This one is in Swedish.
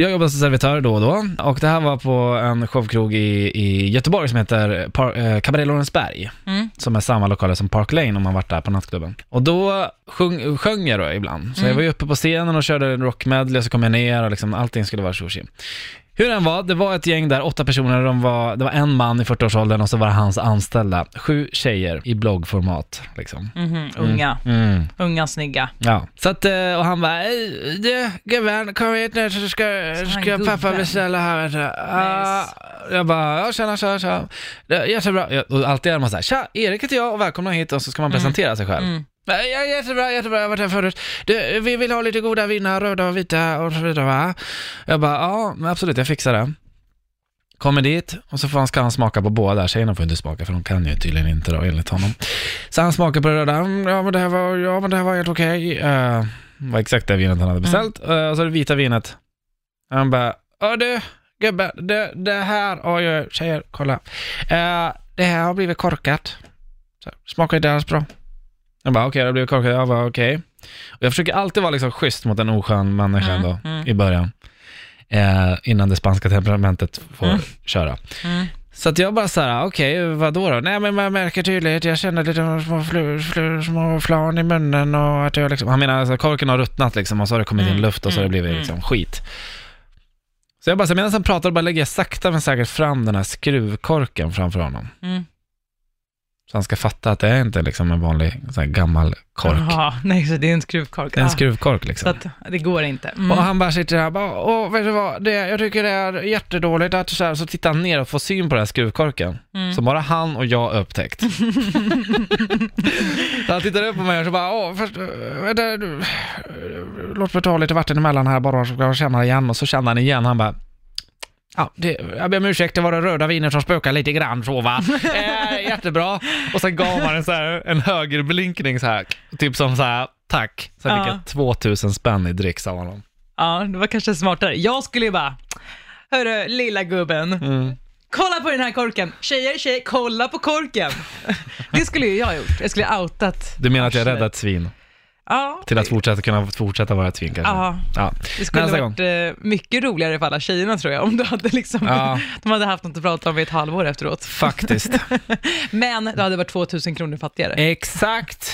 Jag jobbar som servitör då och då och det här var på en showkrog i, i Göteborg som heter Par, eh, Cabaret Lorensberg, Mm. som är samma lokaler som Park Lane om man varit där på nattklubben. Och då sjung, sjöng jag då ibland, så jag Mm. var ju uppe på scenen och körde en rockmedley och så kom jag ner och liksom allting skulle vara sushi. Hur den var, det var ett gäng där, åtta personer, de var, det var en man i 40-årsåldern och så var det hans anställda. Sju tjejer i bloggformat liksom. Mhm, Unga, Mm. unga, snygga. Ja, så att, eh, och han bara, "Ey, du gubben, kom hit nu så ska, han ska pappa gubben? beställa här. vet du." Ah, Jag bara, ja tjena, tjena, tjena. Det är Jättebra. Ja, Och alltid är man såhär, tja, Erik heter jag och välkomna hit och så ska man presentera sig själv. Mm. Ja, jättebra, jättebra, jag har varit här förut. Du, vi vill ha lite goda viner, röda och vita och så vidare va? Jag bara, ja absolut, jag fixar det. Kommer dit och så får han, ska han smaka på båda. Tjejerna får inte smaka för de kan ju tydligen inte då enligt honom. Så han smakar på det röda, "Mm, ja men det här var, ja, men det här var helt okej. Eh, Det var exakt det vinet han hade beställt. Eh, och så det vita vinet. Han bara, ja du gubben, det, det här, oj oj, tjejer, kolla. Eh, det här har blivit korkat. Så, smakar inte alls bra. Jag bara, okej, det har blivit korkat. Jag bara, okej. Och jag försöker alltid vara liksom schysst mot en oskön människa Mm, då, mm. i början. Eh, innan det spanska temperamentet får Mm. köra. Mm. Så att jag bara så här, okej, vad då då? Nej men man märker tydligt, jag känner lite små, flu, flu, små flan i munnen och att jag liksom, han menar alltså korken har ruttnat liksom och så har det kommit in Mm, luft och så har det mm, blivit mm. liksom skit. Så jag bara, så medan han pratar, bara lägger jag sakta men säkert fram den här skruvkorken framför honom. Mm. Så han ska fatta att det är inte liksom en vanlig så här gammal kork. Jaha, nej, så det är en skruvkork. Det är en Ah, skruvkork Så liksom. att det går inte. Mm. Och han bara sitter där och bara, åh, vet du vad, det, jag tycker det är jättedåligt att så här, så tittar han ner och får syn på den här skruvkorken. Mm. Som bara han och jag upptäckt. så han tittar upp på mig och så bara, åh, först, vänta, du, låt mig ta lite vatten emellan här bara så jag känna igen. Och så känner han igen, han bara, Ja, det, jag ber om ursäkt, det var det röda vinet som spökade lite grann så va. Eh, jättebra. Och sen gav man en, så här, en högerblinkning så här, typ som så här, tack. Sen fick Ja. jag 2000 spänn i dricks av honom. Ja, det var kanske smartare. Jag skulle ju bara, hörru lilla gubben, Mm. kolla på den här korken. Tjejer, tjejer, kolla på korken. Det skulle ju jag ha gjort. Jag skulle ha outat. Du menar att jag räddade ett svin? Ja. Till att fortsätta kunna fortsätta vara ett svin kanske? Ja, Ja. det skulle Nästa ha varit eh, mycket roligare för alla tjejerna tror jag, om du hade liksom, Ja. de hade haft något att prata om i ett halvår efteråt. Faktiskt. Men det hade varit 2000 kronor fattigare. Exakt.